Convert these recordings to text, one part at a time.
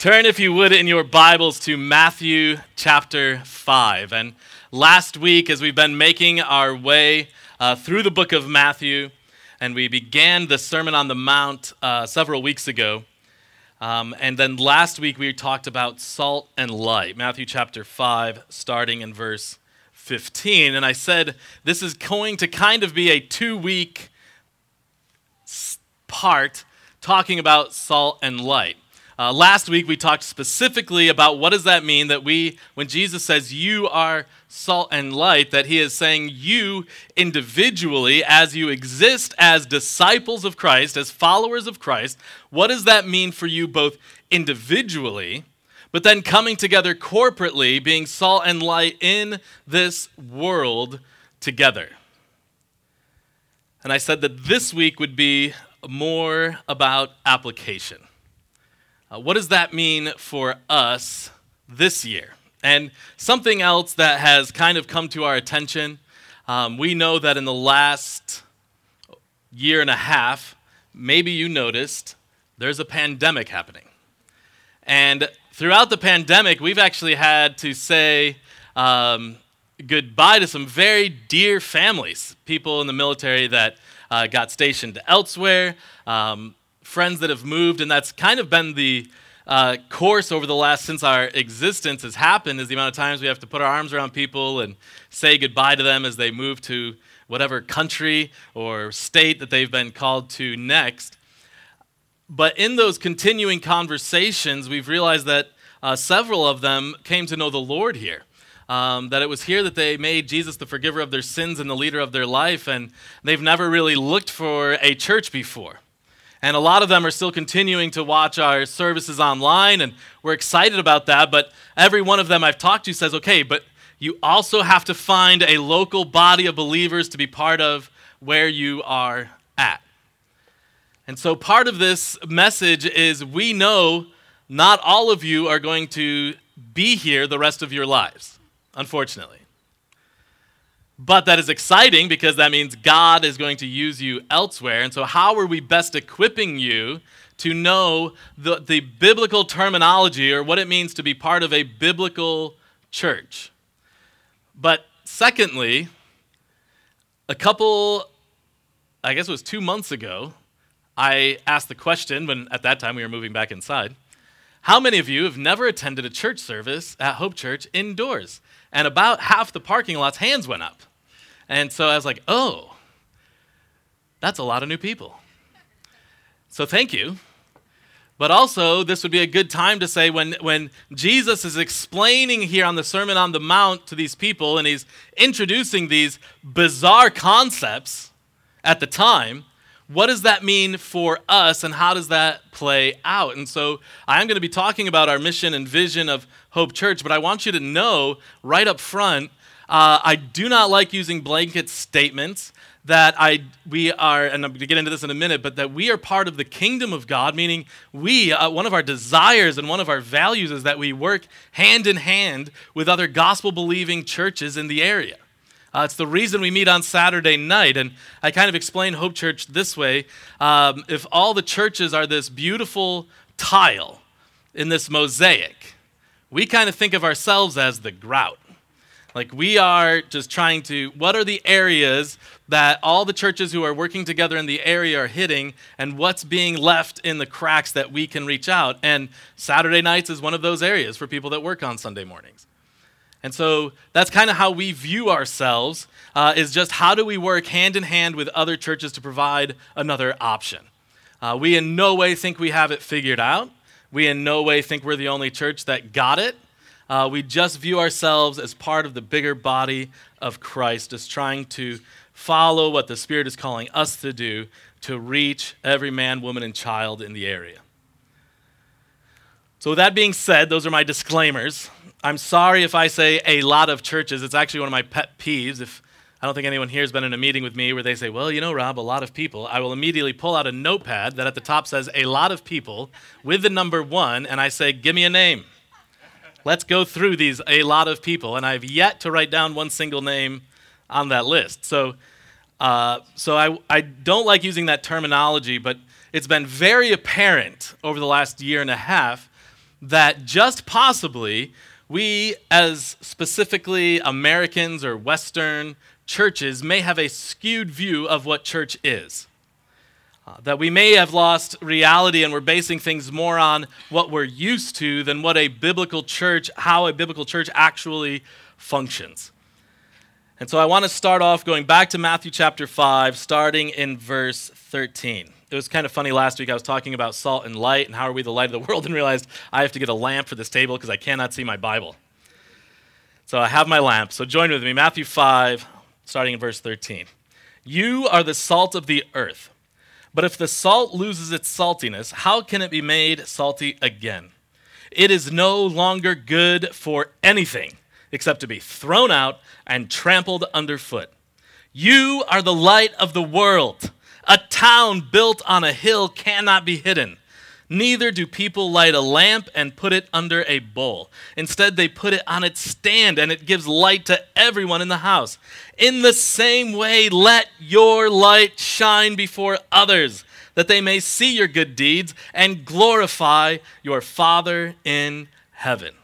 Turn, if you would, in your Bibles to Matthew chapter 5. And last week, as we've been making our way uh, through the book of Matthew, and we began the Sermon on the Mount uh, several weeks ago. Um, and then last week, we talked about salt and light, Matthew chapter 5, starting in verse 15. And I said this is going to kind of be a two week part talking about salt and light. Uh, last week we talked specifically about what does that mean that we, when Jesus says you are salt and light, that he is saying you individually, as you exist as disciples of Christ, as followers of Christ, what does that mean for you both individually, but then coming together corporately, being salt and light in this world together? And I said that this week would be more about application. Uh, what does that mean for us this year? And something else that has kind of come to our attention um, we know that in the last year and a half, maybe you noticed, there's a pandemic happening. And throughout the pandemic, we've actually had to say um, goodbye to some very dear families, people in the military that uh, got stationed elsewhere, um, friends that have moved, and that's kind of been the uh, course over the last since our existence has happened is the amount of times we have to put our arms around people and say goodbye to them as they move to whatever country or state that they've been called to next. But in those continuing conversations, we've realized that uh, several of them came to know the Lord here. Um, that it was here that they made Jesus the forgiver of their sins and the leader of their life, and they've never really looked for a church before. And a lot of them are still continuing to watch our services online, and we're excited about that. But every one of them I've talked to says, okay, but you also have to find a local body of believers to be part of where you are at. And so part of this message is we know not all of you are going to be here the rest of your lives, unfortunately. But that is exciting because that means God is going to use you elsewhere. And so, how are we best equipping you to know the, the biblical terminology or what it means to be part of a biblical church? But secondly, a couple, I guess it was two months ago, I asked the question when at that time we were moving back inside. How many of you have never attended a church service at Hope Church indoors? And about half the parking lot's hands went up. And so I was like, oh, that's a lot of new people. So thank you. But also, this would be a good time to say when, when Jesus is explaining here on the Sermon on the Mount to these people and he's introducing these bizarre concepts at the time, what does that mean for us and how does that play out? And so I am going to be talking about our mission and vision of Hope Church, but I want you to know right up front uh, I do not like using blanket statements that I we are, and I'm going to get into this in a minute, but that we are part of the kingdom of God, meaning we, uh, one of our desires and one of our values is that we work hand in hand with other gospel believing churches in the area. Uh, it's the reason we meet on Saturday night. And I kind of explain Hope Church this way um, if all the churches are this beautiful tile in this mosaic, we kind of think of ourselves as the grout. Like we are just trying to, what are the areas that all the churches who are working together in the area are hitting, and what's being left in the cracks that we can reach out? And Saturday nights is one of those areas for people that work on Sunday mornings. And so that's kind of how we view ourselves uh, is just how do we work hand in hand with other churches to provide another option. Uh, we in no way think we have it figured out. We in no way think we're the only church that got it. Uh, we just view ourselves as part of the bigger body of Christ, just trying to follow what the Spirit is calling us to do to reach every man, woman, and child in the area. So, with that being said, those are my disclaimers. I'm sorry if I say a lot of churches. It's actually one of my pet peeves. If I don't think anyone here has been in a meeting with me where they say, well, you know, Rob, a lot of people, I will immediately pull out a notepad that at the top says a lot of people with the number one, and I say, give me a name. Let's go through these a lot of people, and I've yet to write down one single name on that list. So, uh, so I, I don't like using that terminology, but it's been very apparent over the last year and a half that just possibly we, as specifically Americans or Western churches, may have a skewed view of what church is. Uh, that we may have lost reality and we're basing things more on what we're used to than what a biblical church, how a biblical church actually functions. And so I want to start off going back to Matthew chapter 5, starting in verse 13. It was kind of funny last week. I was talking about salt and light and how are we the light of the world and realized I have to get a lamp for this table because I cannot see my Bible. So I have my lamp. So join with me. Matthew 5, starting in verse 13. You are the salt of the earth. But if the salt loses its saltiness, how can it be made salty again? It is no longer good for anything except to be thrown out and trampled underfoot. You are the light of the world. A town built on a hill cannot be hidden. Neither do people light a lamp and put it under a bowl. Instead, they put it on its stand, and it gives light to everyone in the house. In the same way, let your light shine before others, that they may see your good deeds and glorify your Father in heaven.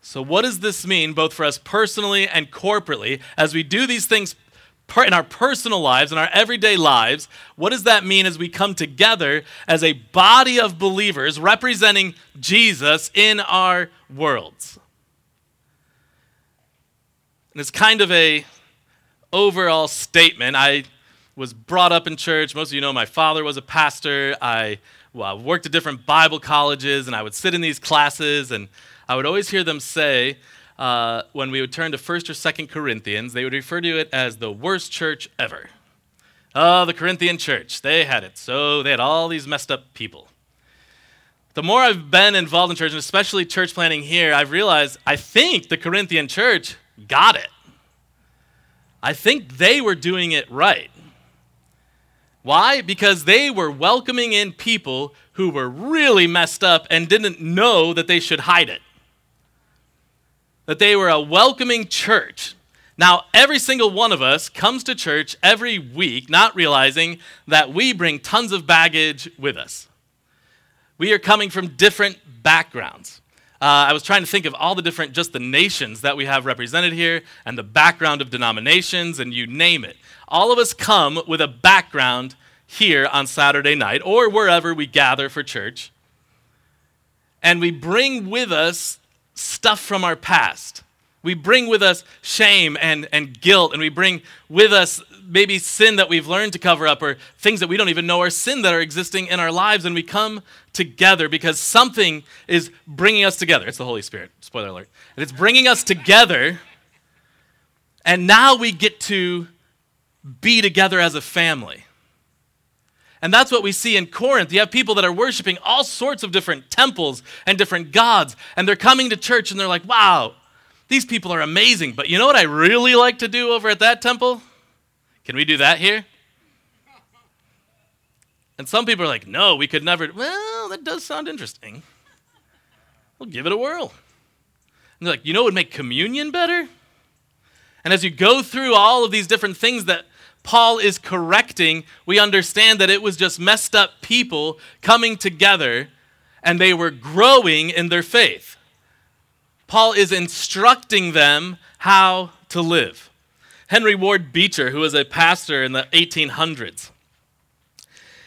So, what does this mean, both for us personally and corporately, as we do these things in our personal lives, in our everyday lives? What does that mean as we come together as a body of believers representing Jesus in our worlds? And it's kind of a overall statement. I was brought up in church. Most of you know my father was a pastor. I well, worked at different Bible colleges, and I would sit in these classes and I would always hear them say, uh, when we would turn to 1st or 2nd Corinthians, they would refer to it as the worst church ever. Oh, the Corinthian church, they had it. So they had all these messed up people. The more I've been involved in church, and especially church planting here, I've realized I think the Corinthian church got it. I think they were doing it right. Why? Because they were welcoming in people who were really messed up and didn't know that they should hide it that they were a welcoming church. Now, every single one of us comes to church every week not realizing that we bring tons of baggage with us. We are coming from different backgrounds. Uh, I was trying to think of all the different, just the nations that we have represented here and the background of denominations, and you name it. All of us come with a background here on Saturday night or wherever we gather for church. And we bring with us stuff from our past. We bring with us shame and, and guilt, and we bring with us maybe sin that we've learned to cover up or things that we don't even know are sin that are existing in our lives. And we come together because something is bringing us together. It's the Holy Spirit, spoiler alert. And it's bringing us together. And now we get to be together as a family. And that's what we see in Corinth. You have people that are worshiping all sorts of different temples and different gods, and they're coming to church and they're like, wow, these people are amazing. But you know what I really like to do over at that temple? Can we do that here? And some people are like, no, we could never. Well, that does sound interesting. We'll give it a whirl. And they're like, you know what would make communion better? And as you go through all of these different things that Paul is correcting, we understand that it was just messed up people coming together and they were growing in their faith. Paul is instructing them how to live. Henry Ward Beecher, who was a pastor in the 1800s,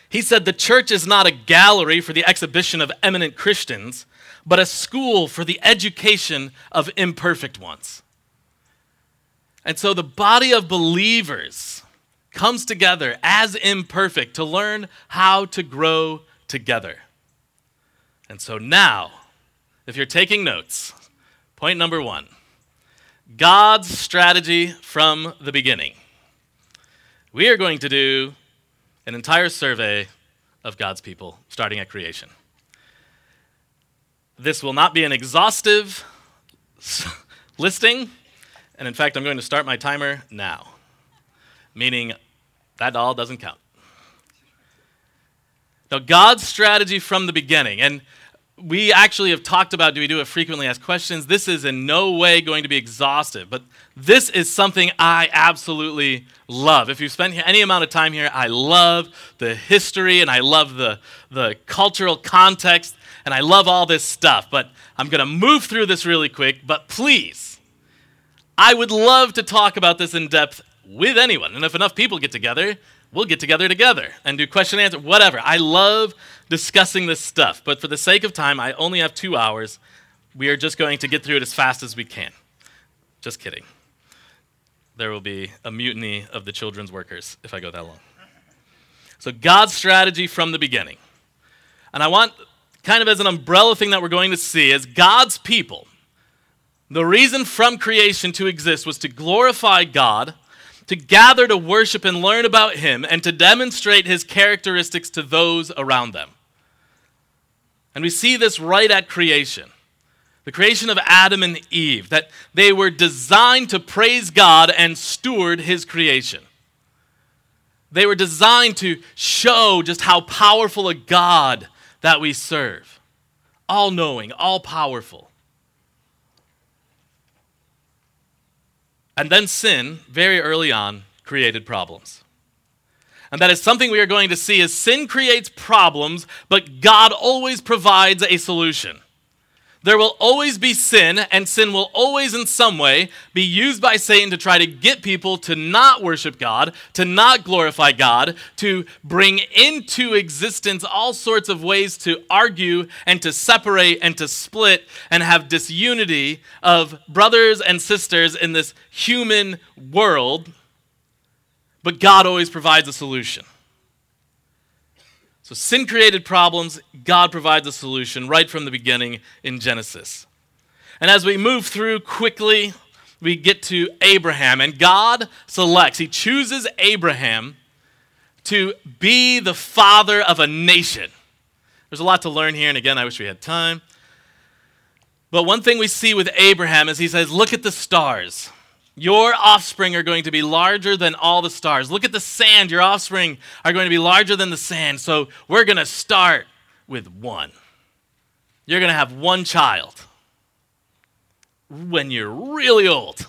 he said the church is not a gallery for the exhibition of eminent Christians, but a school for the education of imperfect ones. And so the body of believers comes together as imperfect to learn how to grow together. And so now, if you're taking notes, point number one God's strategy from the beginning. We are going to do an entire survey of God's people, starting at creation. This will not be an exhaustive listing, and in fact, I'm going to start my timer now, meaning that all doesn't count. Now, God's strategy from the beginning, and we actually have talked about do we do it frequently asked questions. This is in no way going to be exhaustive, but this is something I absolutely love. If you've spent any amount of time here, I love the history and I love the, the cultural context and I love all this stuff. But I'm going to move through this really quick, but please, I would love to talk about this in depth with anyone. And if enough people get together, we'll get together together and do question and answer, whatever. I love discussing this stuff, but for the sake of time, I only have two hours. We are just going to get through it as fast as we can. Just kidding. There will be a mutiny of the children's workers if I go that long. So, God's strategy from the beginning. And I want, kind of as an umbrella thing that we're going to see, is God's people. The reason from creation to exist was to glorify God to gather to worship and learn about Him, and to demonstrate His characteristics to those around them. And we see this right at creation the creation of Adam and Eve, that they were designed to praise God and steward His creation. They were designed to show just how powerful a God that we serve. All knowing, all powerful. And then sin, very early on, created problems. And that is something we are going to see is sin creates problems, but God always provides a solution. There will always be sin, and sin will always, in some way, be used by Satan to try to get people to not worship God, to not glorify God, to bring into existence all sorts of ways to argue and to separate and to split and have disunity of brothers and sisters in this human world. But God always provides a solution. So sin created problems, God provides a solution right from the beginning in Genesis. And as we move through quickly, we get to Abraham, and God selects, He chooses Abraham to be the father of a nation. There's a lot to learn here, and again, I wish we had time. But one thing we see with Abraham is he says, Look at the stars. Your offspring are going to be larger than all the stars. Look at the sand. Your offspring are going to be larger than the sand. So we're going to start with one. You're going to have one child when you're really old.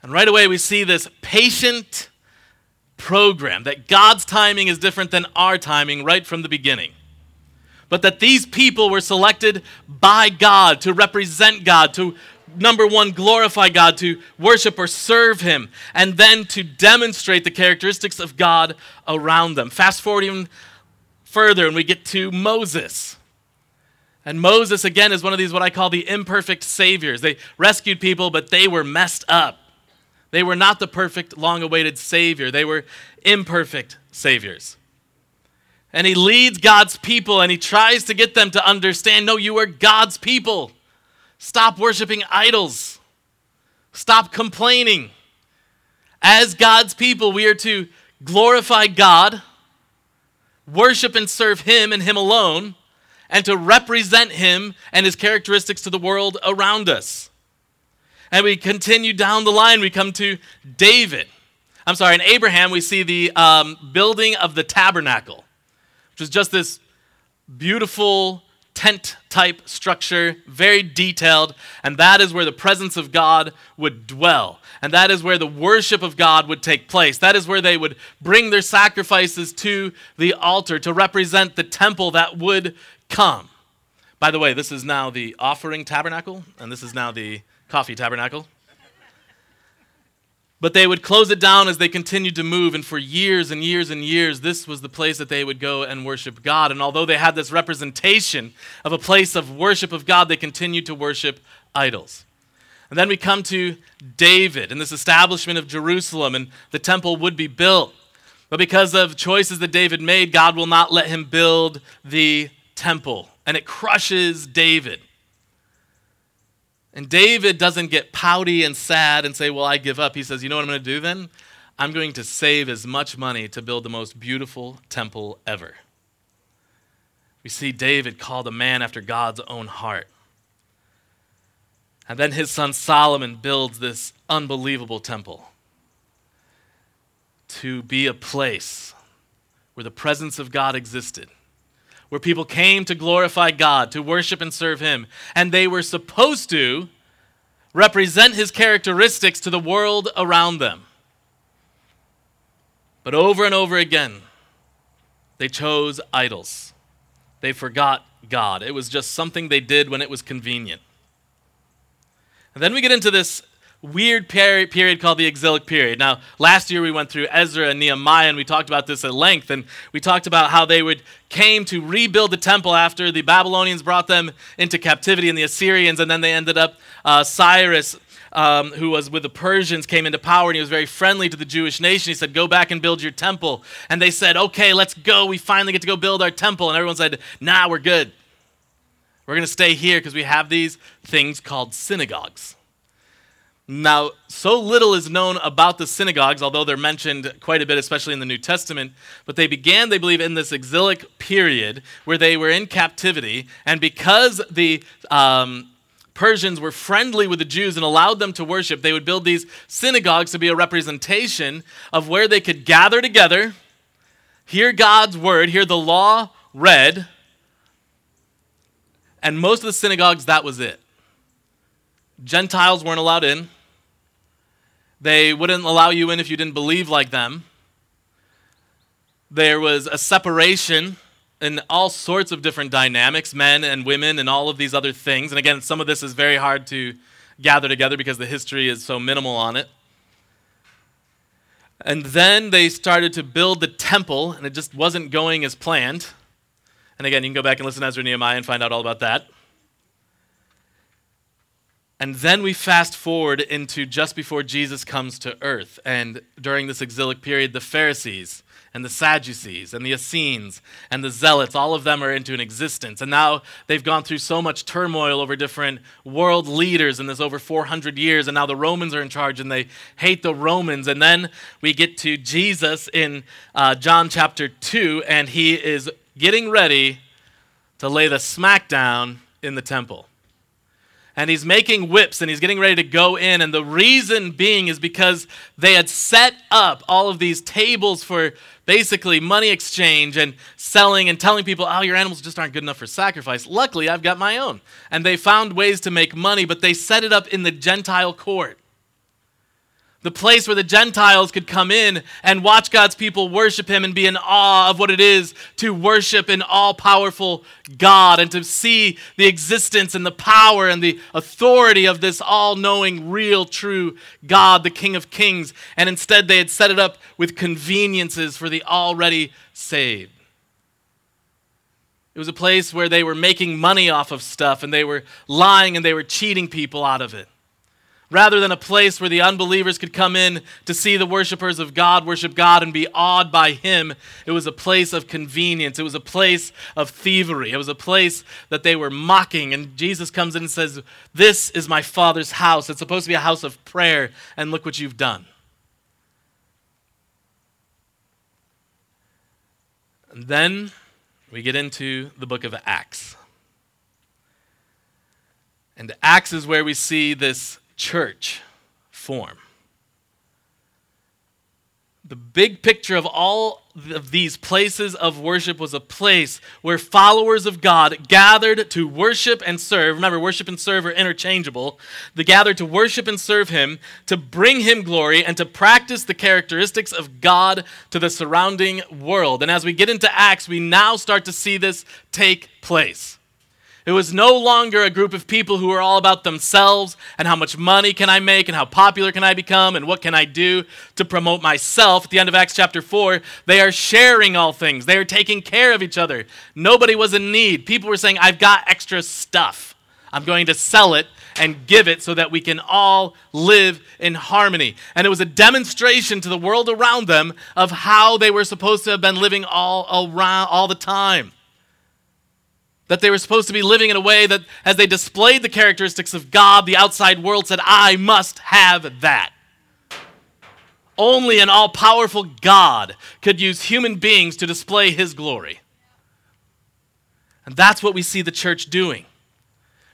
And right away, we see this patient program that God's timing is different than our timing right from the beginning. But that these people were selected by God to represent God, to number one, glorify God, to worship or serve Him, and then to demonstrate the characteristics of God around them. Fast forward even further, and we get to Moses. And Moses, again, is one of these what I call the imperfect saviors. They rescued people, but they were messed up. They were not the perfect, long awaited savior, they were imperfect saviors. And he leads God's people and he tries to get them to understand no, you are God's people. Stop worshiping idols. Stop complaining. As God's people, we are to glorify God, worship and serve Him and Him alone, and to represent Him and His characteristics to the world around us. And we continue down the line, we come to David. I'm sorry, in Abraham, we see the um, building of the tabernacle, which is just this beautiful tent type structure, very detailed, and that is where the presence of God would dwell. And that is where the worship of God would take place. That is where they would bring their sacrifices to the altar to represent the temple that would come. By the way, this is now the offering tabernacle, and this is now the coffee tabernacle. But they would close it down as they continued to move, and for years and years and years, this was the place that they would go and worship God. And although they had this representation of a place of worship of God, they continued to worship idols. And then we come to David and this establishment of Jerusalem, and the temple would be built. But because of choices that David made, God will not let him build the temple, and it crushes David. And David doesn't get pouty and sad and say, Well, I give up. He says, You know what I'm going to do then? I'm going to save as much money to build the most beautiful temple ever. We see David called a man after God's own heart. And then his son Solomon builds this unbelievable temple to be a place where the presence of God existed, where people came to glorify God, to worship and serve Him. And they were supposed to represent His characteristics to the world around them. But over and over again, they chose idols. They forgot God. It was just something they did when it was convenient. And then we get into this weird period called the exilic period. Now, last year we went through Ezra and Nehemiah and we talked about this at length and we talked about how they would came to rebuild the temple after the Babylonians brought them into captivity and the Assyrians and then they ended up uh, Cyrus um, who was with the Persians, came into power and he was very friendly to the Jewish nation. He said, Go back and build your temple. And they said, Okay, let's go. We finally get to go build our temple. And everyone said, Nah, we're good. We're going to stay here because we have these things called synagogues. Now, so little is known about the synagogues, although they're mentioned quite a bit, especially in the New Testament. But they began, they believe, in this exilic period where they were in captivity. And because the um, Persians were friendly with the Jews and allowed them to worship, they would build these synagogues to be a representation of where they could gather together, hear God's word, hear the law read. And most of the synagogues, that was it. Gentiles weren't allowed in. They wouldn't allow you in if you didn't believe like them. There was a separation in all sorts of different dynamics, men and women, and all of these other things. And again, some of this is very hard to gather together because the history is so minimal on it. And then they started to build the temple, and it just wasn't going as planned. And again, you can go back and listen to Ezra Nehemiah and find out all about that. And then we fast forward into just before Jesus comes to earth. And during this exilic period, the Pharisees and the Sadducees and the Essenes and the Zealots, all of them are into an existence. And now they've gone through so much turmoil over different world leaders in this over 400 years. And now the Romans are in charge and they hate the Romans. And then we get to Jesus in uh, John chapter 2, and he is getting ready to lay the smackdown in the temple and he's making whips and he's getting ready to go in. And the reason being is because they had set up all of these tables for basically money exchange and selling and telling people, oh, your animals just aren't good enough for sacrifice. Luckily, I've got my own. And they found ways to make money, but they set it up in the Gentile court the place where the Gentiles could come in and watch God's people worship Him and be in awe of what it is to worship an all powerful God and to see the existence and the power and the authority of this all knowing, real, true God, the King of Kings. And instead, they had set it up with conveniences for the already saved. It was a place where they were making money off of stuff and they were lying and they were cheating people out of it rather than a place where the unbelievers could come in to see the worshipers of God worship God and be awed by Him. It was a place of convenience. It was a place of thievery. It was a place that they were mocking. And Jesus comes in and says, This is my Father's house. It's supposed to be a house of prayer, and look what you've done. And then we get into the book of Acts. And Acts is where we see this church form. The big picture of all of these places of worship was a place where followers of God gathered to worship and serve. Remember, worship and serve are interchangeable. They gathered to worship and serve Him, to bring Him glory, and to practice the characteristics of God to the surrounding world. And as we get into Acts, we now start to see this take place. It was no longer a group of people who were all about themselves and how much money can I make and how popular can I become and what can I do to promote myself. At the end of Acts chapter 4, they are sharing all things, they are taking care of each other. Nobody was in need. People were saying, I've got extra stuff. I'm going to sell it and give it so that we can all live in harmony. And it was a demonstration to the world around them of how they were supposed to have been living all around all the time. That they were supposed to be living in a way that, as they displayed the characteristics of God, the outside world said, I must have that. Only an all powerful God could use human beings to display his glory. And that's what we see the church doing.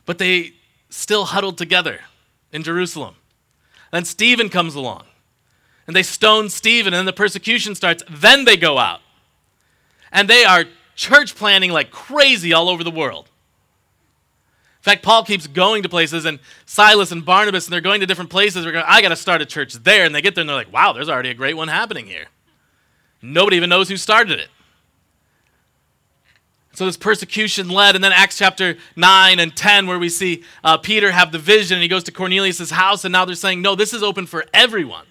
But they still huddled together in Jerusalem. Then Stephen comes along, and they stone Stephen, and then the persecution starts. Then they go out, and they are church planning like crazy all over the world. In fact, Paul keeps going to places, and Silas and Barnabas, and they're going to different places. I got to start a church there. And they get there, and they're like, wow, there's already a great one happening here. Nobody even knows who started it. So this persecution led, and then Acts chapter 9 and 10, where we see uh, Peter have the vision, and he goes to Cornelius' house, and now they're saying, no, this is open for everyone.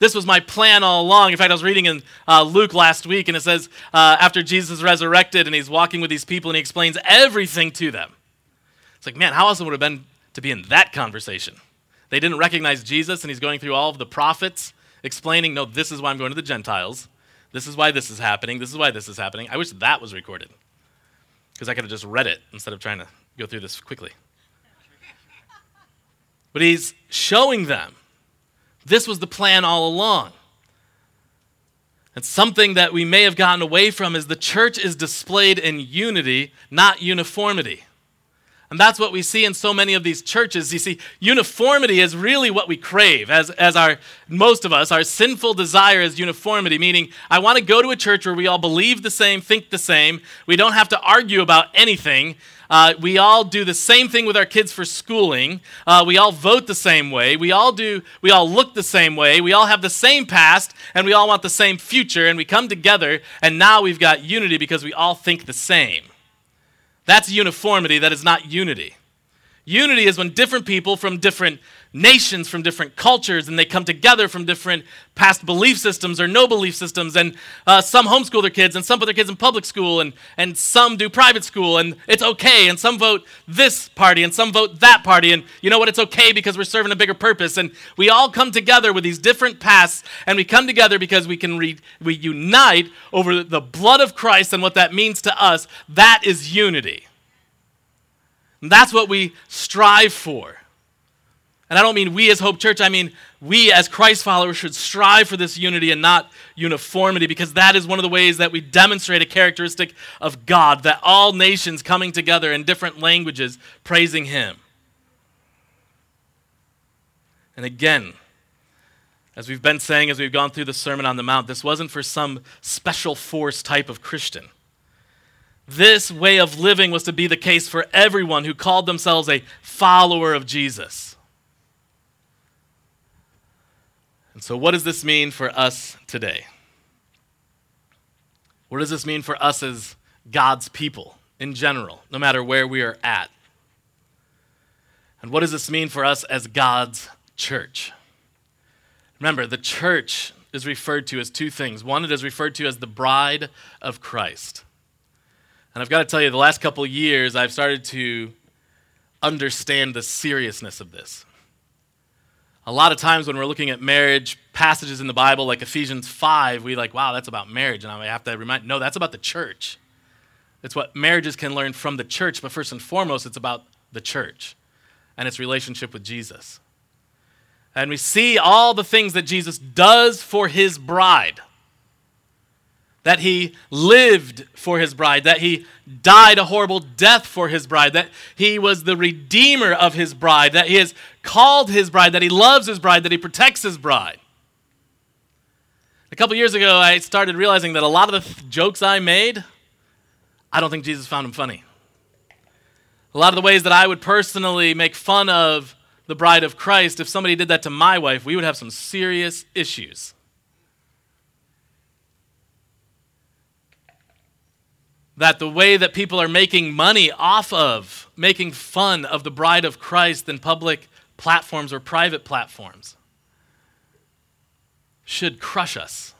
This was my plan all along. In fact, I was reading in uh, Luke last week, and it says uh, after Jesus resurrected and he's walking with these people and he explains everything to them. It's like, man, how awesome would it have been to be in that conversation? They didn't recognize Jesus, and he's going through all of the prophets, explaining, no, this is why I'm going to the Gentiles. This is why this is happening. This is why this is happening. I wish that was recorded because I could have just read it instead of trying to go through this quickly. But he's showing them this was the plan all along. And something that we may have gotten away from is the church is displayed in unity, not uniformity. And that's what we see in so many of these churches. You see, uniformity is really what we crave, as, as our most of us, our sinful desire is uniformity, meaning I want to go to a church where we all believe the same, think the same. We don't have to argue about anything. Uh, we all do the same thing with our kids for schooling. Uh, we all vote the same way. We all do. We all look the same way. We all have the same past, and we all want the same future. And we come together, and now we've got unity because we all think the same. That's uniformity, that is not unity. Unity is when different people from different nations, from different cultures, and they come together from different past belief systems or no belief systems. And uh, some homeschool their kids, and some put their kids in public school, and, and some do private school, and it's okay. And some vote this party, and some vote that party. And you know what? It's okay because we're serving a bigger purpose. And we all come together with these different pasts, and we come together because we can re- we unite over the blood of Christ and what that means to us. That is unity. And that's what we strive for. And I don't mean we as Hope Church, I mean we as Christ followers should strive for this unity and not uniformity because that is one of the ways that we demonstrate a characteristic of God, that all nations coming together in different languages praising Him. And again, as we've been saying as we've gone through the Sermon on the Mount, this wasn't for some special force type of Christian. This way of living was to be the case for everyone who called themselves a follower of Jesus. And so, what does this mean for us today? What does this mean for us as God's people in general, no matter where we are at? And what does this mean for us as God's church? Remember, the church is referred to as two things. One, it is referred to as the bride of Christ. And I've got to tell you, the last couple years, I've started to understand the seriousness of this. A lot of times when we're looking at marriage passages in the Bible, like Ephesians 5, we like, wow, that's about marriage. And I have to remind, no, that's about the church. It's what marriages can learn from the church, but first and foremost, it's about the church and its relationship with Jesus. And we see all the things that Jesus does for his bride that he lived for his bride, that he died a horrible death for his bride, that he was the redeemer of his bride, that he has called his bride, that he loves his bride, that he protects his bride. A couple years ago, I started realizing that a lot of the th- jokes I made, I don't think Jesus found them funny. A lot of the ways that I would personally make fun of the bride of Christ, if somebody did that to my wife, we would have some serious issues. That the way that people are making money off of making fun of the bride of Christ in public platforms or private platforms should crush us.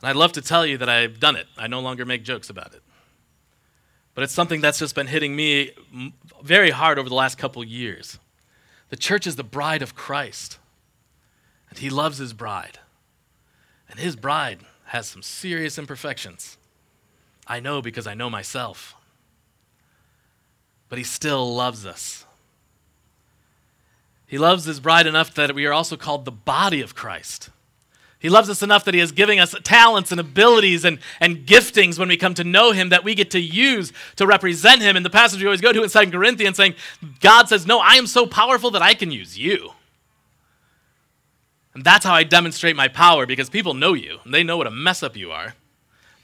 And I'd love to tell you that I've done it. I no longer make jokes about it. But it's something that's just been hitting me very hard over the last couple years. The church is the bride of Christ, and he loves his bride. And his bride has some serious imperfections. I know because I know myself. But he still loves us. He loves his bride enough that we are also called the body of Christ. He loves us enough that he is giving us talents and abilities and, and giftings when we come to know him that we get to use to represent him. In the passage we always go to in 2 Corinthians saying, God says, No, I am so powerful that I can use you. And that's how I demonstrate my power because people know you and they know what a mess up you are.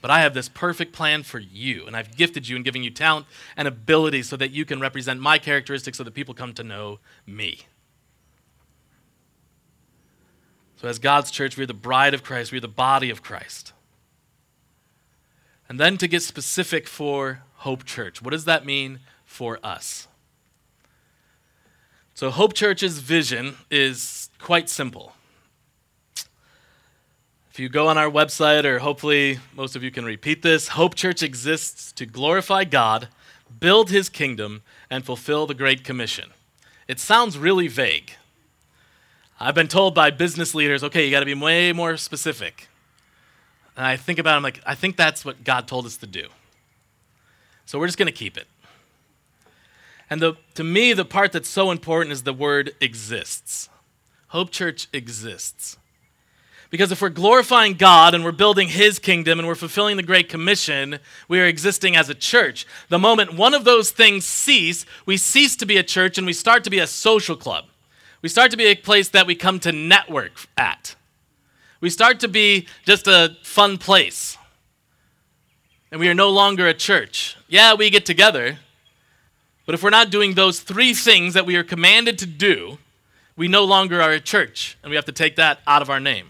But I have this perfect plan for you, and I've gifted you and given you talent and ability so that you can represent my characteristics so that people come to know me. So, as God's church, we're the bride of Christ, we're the body of Christ. And then to get specific for Hope Church, what does that mean for us? So, Hope Church's vision is quite simple. If you go on our website, or hopefully most of you can repeat this, Hope Church exists to glorify God, build his kingdom, and fulfill the Great Commission. It sounds really vague. I've been told by business leaders, okay, you got to be way more specific. And I think about it, I'm like, I think that's what God told us to do. So we're just going to keep it. And the, to me, the part that's so important is the word exists. Hope Church exists. Because if we're glorifying God and we're building His kingdom and we're fulfilling the Great Commission, we are existing as a church. The moment one of those things cease, we cease to be a church and we start to be a social club. We start to be a place that we come to network at. We start to be just a fun place. And we are no longer a church. Yeah, we get together, but if we're not doing those three things that we are commanded to do, we no longer are a church, and we have to take that out of our name.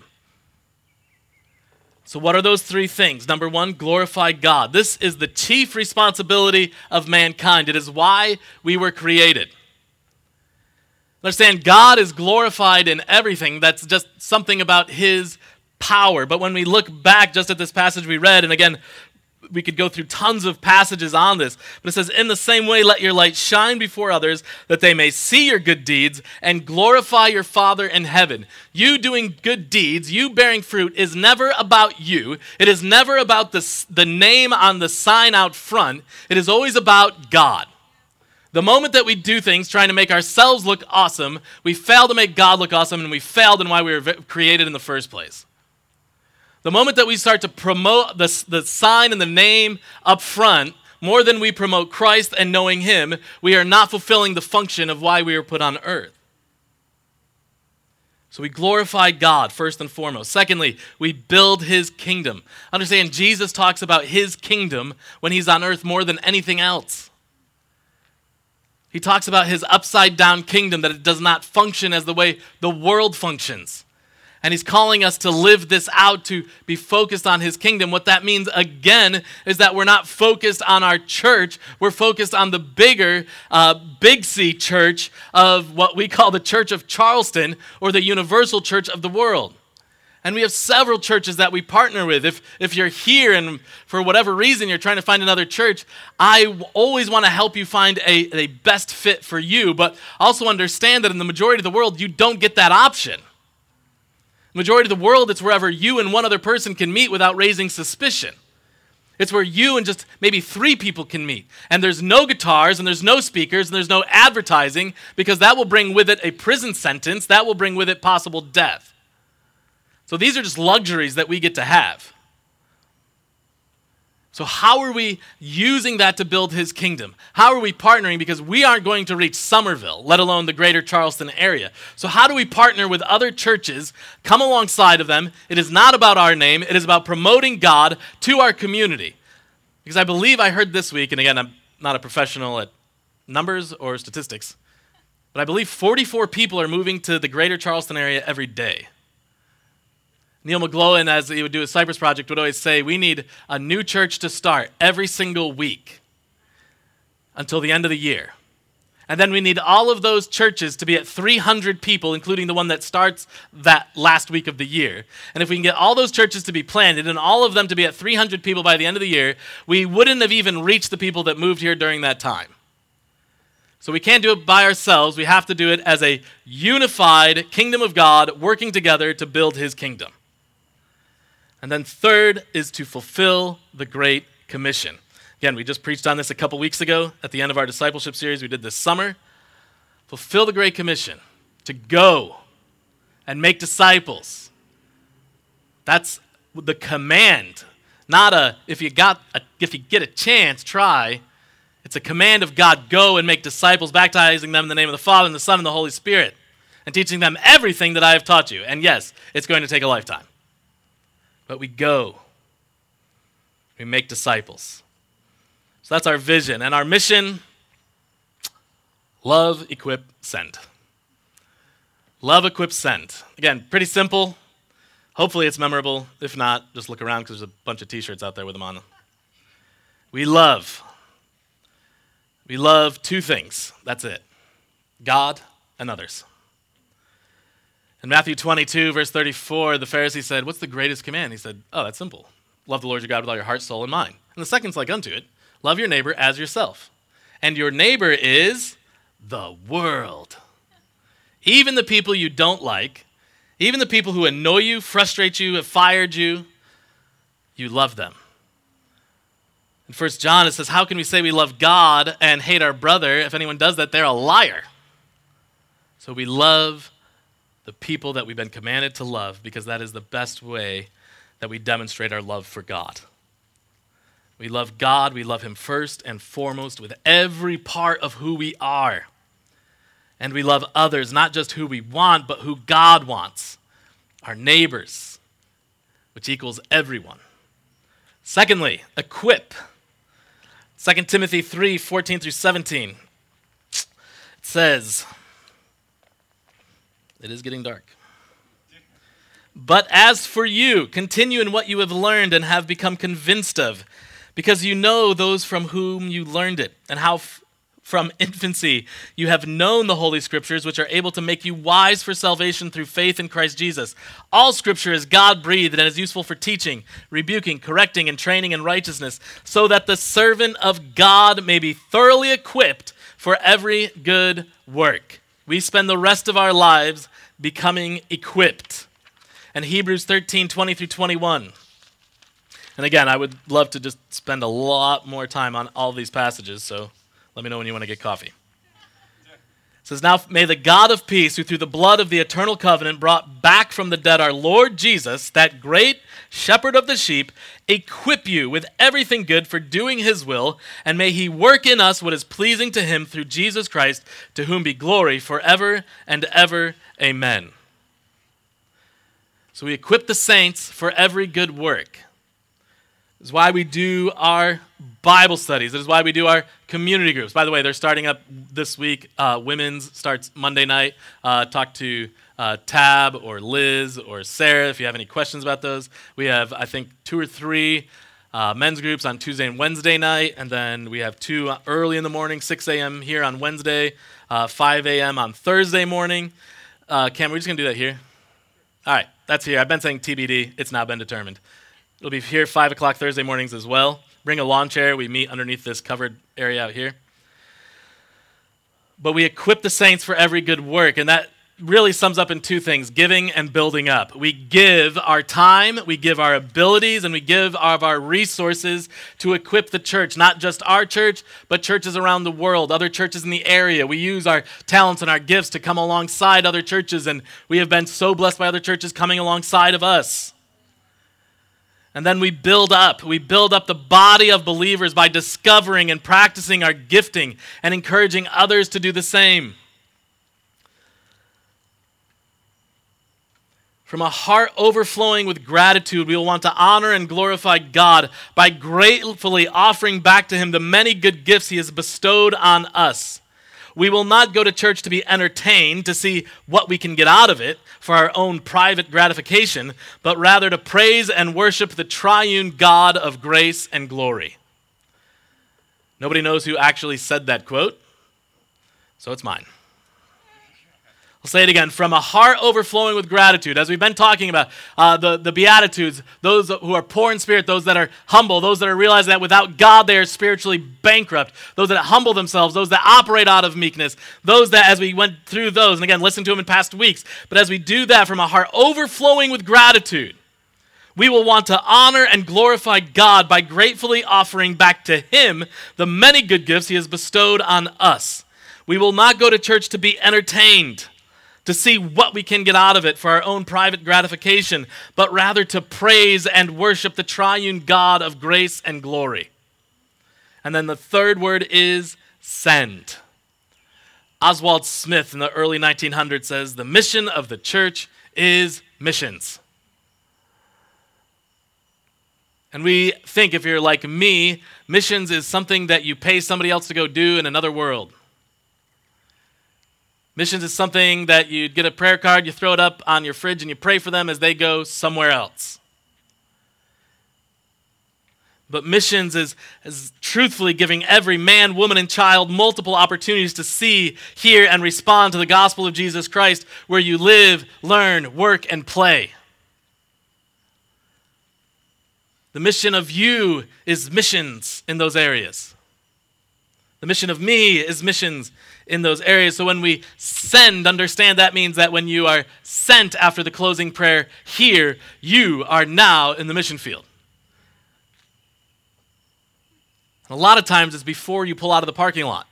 So, what are those three things? Number one, glorify God. This is the chief responsibility of mankind. It is why we were created. Understand, God is glorified in everything. That's just something about His power. But when we look back just at this passage we read, and again, we could go through tons of passages on this, but it says, In the same way, let your light shine before others, that they may see your good deeds and glorify your Father in heaven. You doing good deeds, you bearing fruit, is never about you. It is never about the, the name on the sign out front. It is always about God. The moment that we do things trying to make ourselves look awesome, we fail to make God look awesome, and we failed in why we were created in the first place. The moment that we start to promote the, the sign and the name up front, more than we promote Christ and knowing Him, we are not fulfilling the function of why we were put on earth. So we glorify God first and foremost. Secondly, we build His kingdom. Understand, Jesus talks about His kingdom when He's on earth more than anything else. He talks about His upside down kingdom, that it does not function as the way the world functions and he's calling us to live this out, to be focused on his kingdom. What that means, again, is that we're not focused on our church. We're focused on the bigger, uh, big C church of what we call the Church of Charleston or the universal church of the world. And we have several churches that we partner with. If, if you're here and for whatever reason you're trying to find another church, I always want to help you find a, a best fit for you, but also understand that in the majority of the world, you don't get that option majority of the world, it's wherever you and one other person can meet without raising suspicion. It's where you and just maybe three people can meet. And there's no guitars, and there's no speakers, and there's no advertising, because that will bring with it a prison sentence, that will bring with it possible death. So these are just luxuries that we get to have. So, how are we using that to build his kingdom? How are we partnering? Because we aren't going to reach Summerville, let alone the greater Charleston area. So, how do we partner with other churches, come alongside of them? It is not about our name, it is about promoting God to our community. Because I believe I heard this week, and again, I'm not a professional at numbers or statistics, but I believe 44 people are moving to the greater Charleston area every day. Neil McGlowan, as he would do a Cypress Project, would always say, We need a new church to start every single week until the end of the year. And then we need all of those churches to be at 300 people, including the one that starts that last week of the year. And if we can get all those churches to be planted and all of them to be at 300 people by the end of the year, we wouldn't have even reached the people that moved here during that time. So we can't do it by ourselves. We have to do it as a unified kingdom of God working together to build his kingdom. And then third is to fulfill the Great Commission. Again, we just preached on this a couple weeks ago at the end of our discipleship series we did this summer. Fulfill the Great Commission to go and make disciples. That's the command, not a if you got a, if you get a chance, try. It's a command of God, go and make disciples, baptizing them in the name of the Father and the Son and the Holy Spirit. and teaching them everything that I have taught you. And yes, it's going to take a lifetime. But we go, we make disciples. So that's our vision. And our mission love, equip, send. Love, equip, send. Again, pretty simple. Hopefully it's memorable. If not, just look around because there's a bunch of t shirts out there with them on. We love. We love two things. That's it God and others. In Matthew 22, verse 34, the Pharisee said, What's the greatest command? He said, Oh, that's simple. Love the Lord your God with all your heart, soul, and mind. And the second's like unto it love your neighbor as yourself. And your neighbor is the world. Even the people you don't like, even the people who annoy you, frustrate you, have fired you, you love them. In 1 John, it says, How can we say we love God and hate our brother? If anyone does that, they're a liar. So we love the people that we've been commanded to love because that is the best way that we demonstrate our love for God. We love God, we love Him first and foremost with every part of who we are. And we love others, not just who we want, but who God wants our neighbors, which equals everyone. Secondly, equip. 2 Timothy 3 14 through 17. It says, It is getting dark. But as for you, continue in what you have learned and have become convinced of, because you know those from whom you learned it, and how f- from infancy you have known the Holy Scriptures, which are able to make you wise for salvation through faith in Christ Jesus. All Scripture is God breathed and is useful for teaching, rebuking, correcting, and training in righteousness, so that the servant of God may be thoroughly equipped for every good work. We spend the rest of our lives becoming equipped and Hebrews 13 20 through 21. And again, I would love to just spend a lot more time on all these passages, so let me know when you want to get coffee. It says, Now may the God of peace, who through the blood of the eternal covenant brought back from the dead our Lord Jesus, that great shepherd of the sheep, equip you with everything good for doing his will, and may he work in us what is pleasing to him through Jesus Christ, to whom be glory forever and ever. Amen. So we equip the saints for every good work. This is why we do our Bible studies. This is why we do our community groups. By the way, they're starting up this week. Uh, women's starts Monday night. Uh, talk to uh, Tab or Liz or Sarah if you have any questions about those. We have, I think, two or three uh, men's groups on Tuesday and Wednesday night, and then we have two early in the morning, 6 a.m. here on Wednesday, uh, 5 a.m. on Thursday morning. Uh, Cam, we're just going to do that here. All right, that's here. I've been saying TBD. It's now been determined. It'll be here 5 o'clock Thursday mornings as well. Bring a lawn chair. We meet underneath this covered area out here. But we equip the saints for every good work. And that really sums up in two things giving and building up. We give our time, we give our abilities, and we give of our resources to equip the church, not just our church, but churches around the world, other churches in the area. We use our talents and our gifts to come alongside other churches, and we have been so blessed by other churches coming alongside of us. And then we build up. We build up the body of believers by discovering and practicing our gifting and encouraging others to do the same. From a heart overflowing with gratitude, we will want to honor and glorify God by gratefully offering back to Him the many good gifts He has bestowed on us. We will not go to church to be entertained, to see what we can get out of it for our own private gratification, but rather to praise and worship the triune God of grace and glory. Nobody knows who actually said that quote, so it's mine. I'll say it again from a heart overflowing with gratitude. As we've been talking about, uh, the, the Beatitudes, those who are poor in spirit, those that are humble, those that are realizing that without God they are spiritually bankrupt, those that humble themselves, those that operate out of meekness, those that, as we went through those, and again, listen to them in past weeks, but as we do that from a heart overflowing with gratitude, we will want to honor and glorify God by gratefully offering back to Him the many good gifts He has bestowed on us. We will not go to church to be entertained to see what we can get out of it for our own private gratification, but rather to praise and worship the triune God of grace and glory. And then the third word is send. Oswald Smith in the early 1900s says the mission of the church is missions. And we think, if you're like me, missions is something that you pay somebody else to go do in another world. Missions is something that you get a prayer card, you throw it up on your fridge, and you pray for them as they go somewhere else. But missions is, is truthfully giving every man, woman, and child multiple opportunities to see, hear, and respond to the gospel of Jesus Christ where you live, learn, work, and play. The mission of you is missions in those areas. The mission of me is missions in those areas. So when we send, understand that means that when you are sent after the closing prayer here, you are now in the mission field. And a lot of times it's before you pull out of the parking lot.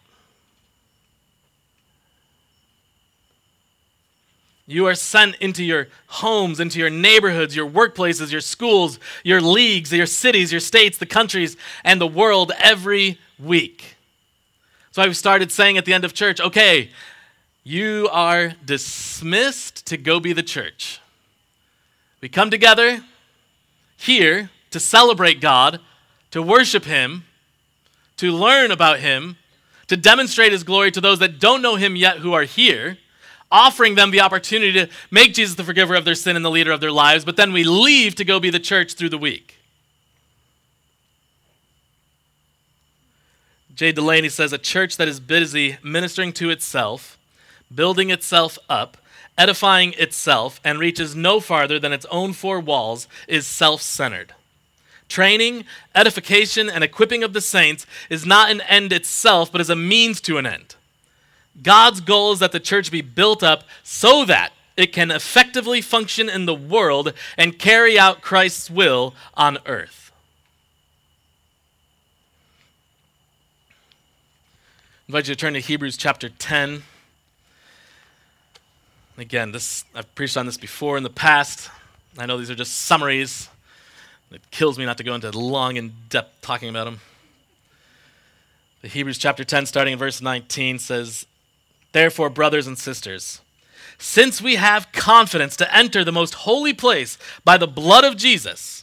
You are sent into your homes, into your neighborhoods, your workplaces, your schools, your leagues, your cities, your states, the countries, and the world every week. So I've started saying at the end of church, okay, you are dismissed to go be the church. We come together here to celebrate God, to worship Him, to learn about Him, to demonstrate His glory to those that don't know Him yet who are here, offering them the opportunity to make Jesus the forgiver of their sin and the leader of their lives, but then we leave to go be the church through the week. Jay Delaney says a church that is busy ministering to itself, building itself up, edifying itself, and reaches no farther than its own four walls is self centered. Training, edification, and equipping of the saints is not an end itself, but is a means to an end. God's goal is that the church be built up so that it can effectively function in the world and carry out Christ's will on earth. I invite you to turn to Hebrews chapter 10. Again, this I've preached on this before in the past. I know these are just summaries. It kills me not to go into long in depth talking about them. The Hebrews chapter 10 starting in verse 19 says, "Therefore, brothers and sisters, since we have confidence to enter the most holy place by the blood of Jesus,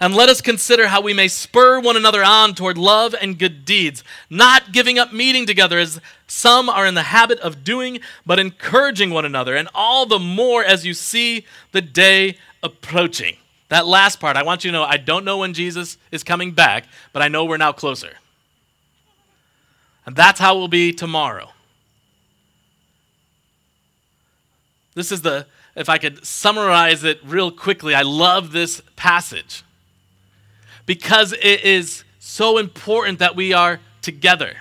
And let us consider how we may spur one another on toward love and good deeds, not giving up meeting together as some are in the habit of doing, but encouraging one another, and all the more as you see the day approaching. That last part, I want you to know I don't know when Jesus is coming back, but I know we're now closer. And that's how we'll be tomorrow. This is the, if I could summarize it real quickly, I love this passage because it is so important that we are together.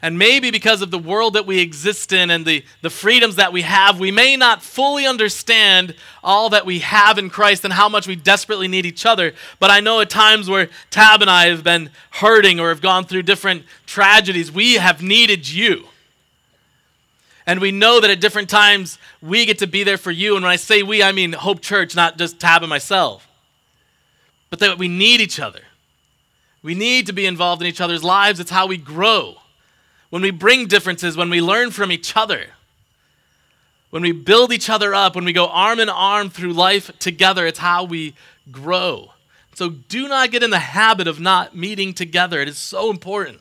And maybe because of the world that we exist in and the, the freedoms that we have, we may not fully understand all that we have in Christ and how much we desperately need each other. But I know at times where Tab and I have been hurting or have gone through different tragedies, we have needed you. And we know that at different times we get to be there for you. And when I say we, I mean Hope Church, not just Tab and myself but that we need each other. We need to be involved in each other's lives. It's how we grow. When we bring differences, when we learn from each other, when we build each other up, when we go arm in arm through life together, it's how we grow. So do not get in the habit of not meeting together. It is so important.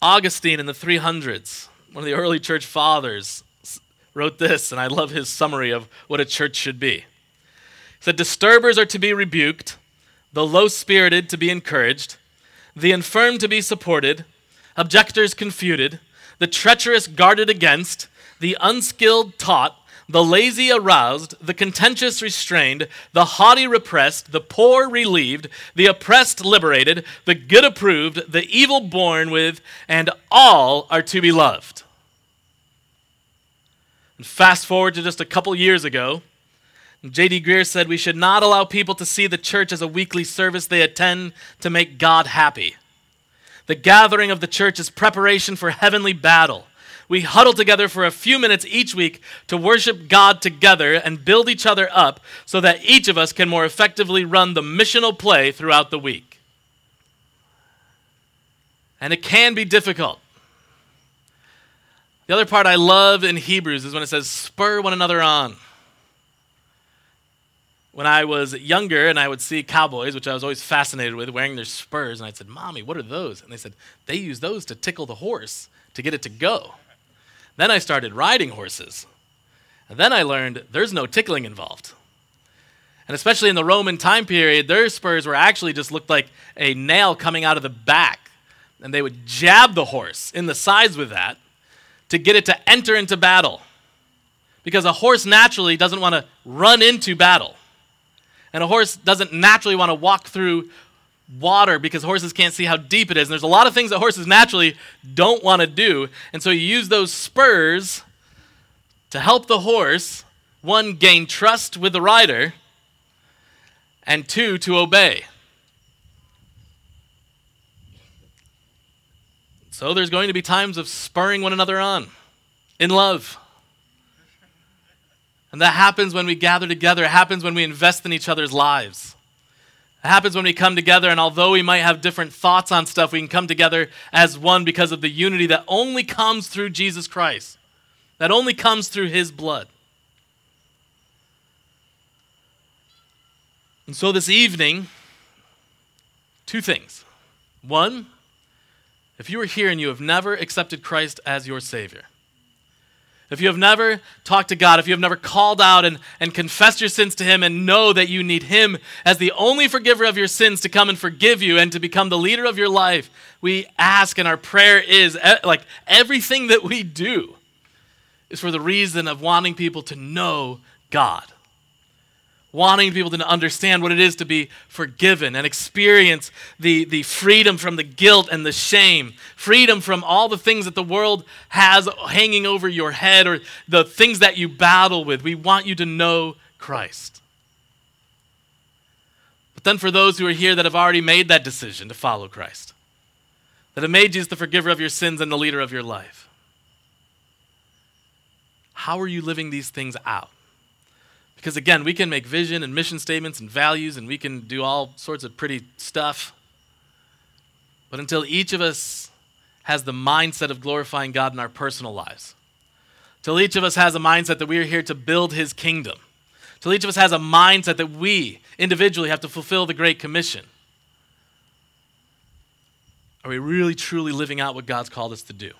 Augustine in the 300s, one of the early church fathers, wrote this, and I love his summary of what a church should be. The disturbers are to be rebuked, the low spirited to be encouraged, the infirm to be supported, objectors confuted, the treacherous guarded against, the unskilled taught, the lazy aroused, the contentious restrained, the haughty repressed, the poor relieved, the oppressed liberated, the good approved, the evil borne with, and all are to be loved. And fast forward to just a couple years ago, J.D. Greear said we should not allow people to see the church as a weekly service they attend to make God happy. The gathering of the church is preparation for heavenly battle. We huddle together for a few minutes each week to worship God together and build each other up so that each of us can more effectively run the missional play throughout the week. And it can be difficult. The other part I love in Hebrews is when it says, spur one another on. When I was younger and I would see cowboys, which I was always fascinated with, wearing their spurs, and I said, Mommy, what are those? And they said, They use those to tickle the horse to get it to go. Then I started riding horses. And then I learned there's no tickling involved. And especially in the Roman time period, their spurs were actually just looked like a nail coming out of the back. And they would jab the horse in the sides with that to get it to enter into battle. Because a horse naturally doesn't want to run into battle. And a horse doesn't naturally want to walk through water because horses can't see how deep it is. And there's a lot of things that horses naturally don't want to do. And so you use those spurs to help the horse, one, gain trust with the rider, and two, to obey. So there's going to be times of spurring one another on in love. And that happens when we gather together. It happens when we invest in each other's lives. It happens when we come together, and although we might have different thoughts on stuff, we can come together as one because of the unity that only comes through Jesus Christ, that only comes through His blood. And so this evening, two things. One, if you are here and you have never accepted Christ as your Savior, if you have never talked to God, if you have never called out and, and confessed your sins to Him and know that you need Him as the only forgiver of your sins to come and forgive you and to become the leader of your life, we ask and our prayer is like everything that we do is for the reason of wanting people to know God wanting people to understand what it is to be forgiven and experience the, the freedom from the guilt and the shame, freedom from all the things that the world has hanging over your head or the things that you battle with. We want you to know Christ. But then, for those who are here that have already made that decision to follow Christ, that have made Jesus the forgiver of your sins and the leader of your life, how are you living these things out? Because again, we can make vision and mission statements and values and we can do all sorts of pretty stuff. But until each of us has the mindset of glorifying God in our personal lives, till each of us has a mindset that we are here to build his kingdom, till each of us has a mindset that we individually have to fulfill the Great Commission, are we really truly living out what God's called us to do?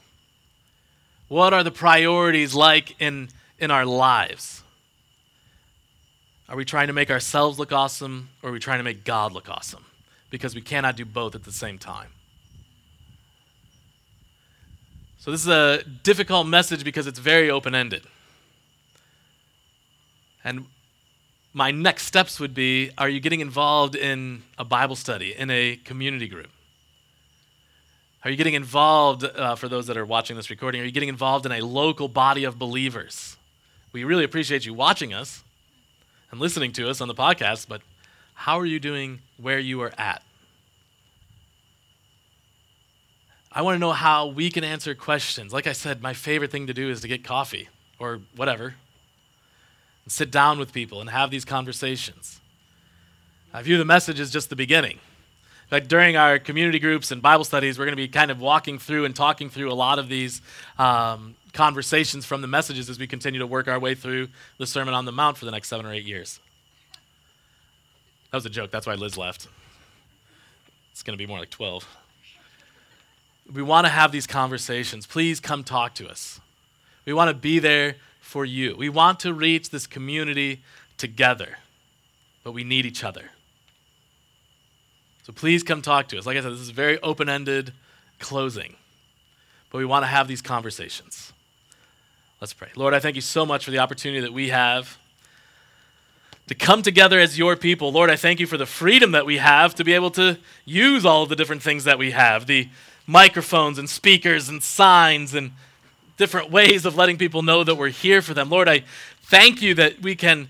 What are the priorities like in, in our lives? Are we trying to make ourselves look awesome or are we trying to make God look awesome? Because we cannot do both at the same time. So, this is a difficult message because it's very open ended. And my next steps would be Are you getting involved in a Bible study, in a community group? Are you getting involved, uh, for those that are watching this recording, are you getting involved in a local body of believers? We really appreciate you watching us and listening to us on the podcast, but how are you doing where you are at? I want to know how we can answer questions. Like I said, my favorite thing to do is to get coffee or whatever and sit down with people and have these conversations. I view the message as just the beginning. Like during our community groups and Bible studies, we're going to be kind of walking through and talking through a lot of these um, conversations from the messages as we continue to work our way through the Sermon on the Mount for the next seven or eight years. That was a joke. That's why Liz left. It's going to be more like 12. We want to have these conversations. Please come talk to us. We want to be there for you. We want to reach this community together, but we need each other. So please come talk to us. Like I said, this is a very open ended closing, but we want to have these conversations. Let's pray. Lord, I thank you so much for the opportunity that we have to come together as your people. Lord, I thank you for the freedom that we have to be able to use all of the different things that we have the microphones and speakers and signs and different ways of letting people know that we're here for them. Lord, I thank you that we can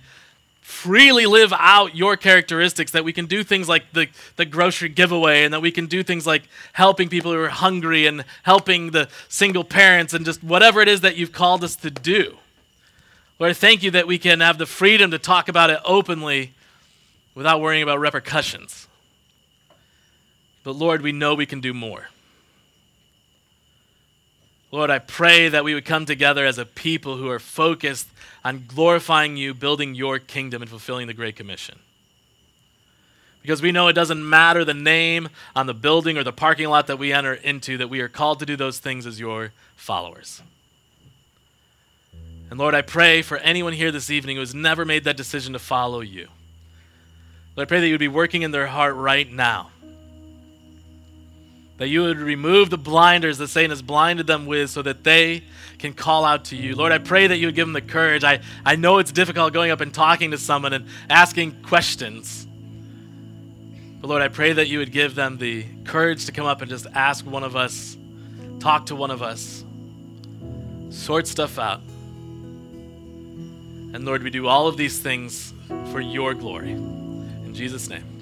freely live out your characteristics, that we can do things like the, the grocery giveaway, and that we can do things like helping people who are hungry and helping the single parents and just whatever it is that you've called us to do. Lord, thank you that we can have the freedom to talk about it openly without worrying about repercussions. But Lord, we know we can do more. Lord, I pray that we would come together as a people who are focused on glorifying you, building your kingdom, and fulfilling the Great Commission. Because we know it doesn't matter the name on the building or the parking lot that we enter into, that we are called to do those things as your followers. And Lord, I pray for anyone here this evening who has never made that decision to follow you. Lord, I pray that you would be working in their heart right now that you would remove the blinders that Satan has blinded them with so that they can call out to you. Lord, I pray that you would give them the courage. I, I know it's difficult going up and talking to someone and asking questions. But Lord, I pray that you would give them the courage to come up and just ask one of us, talk to one of us, sort stuff out. And Lord, we do all of these things for your glory. In Jesus' name.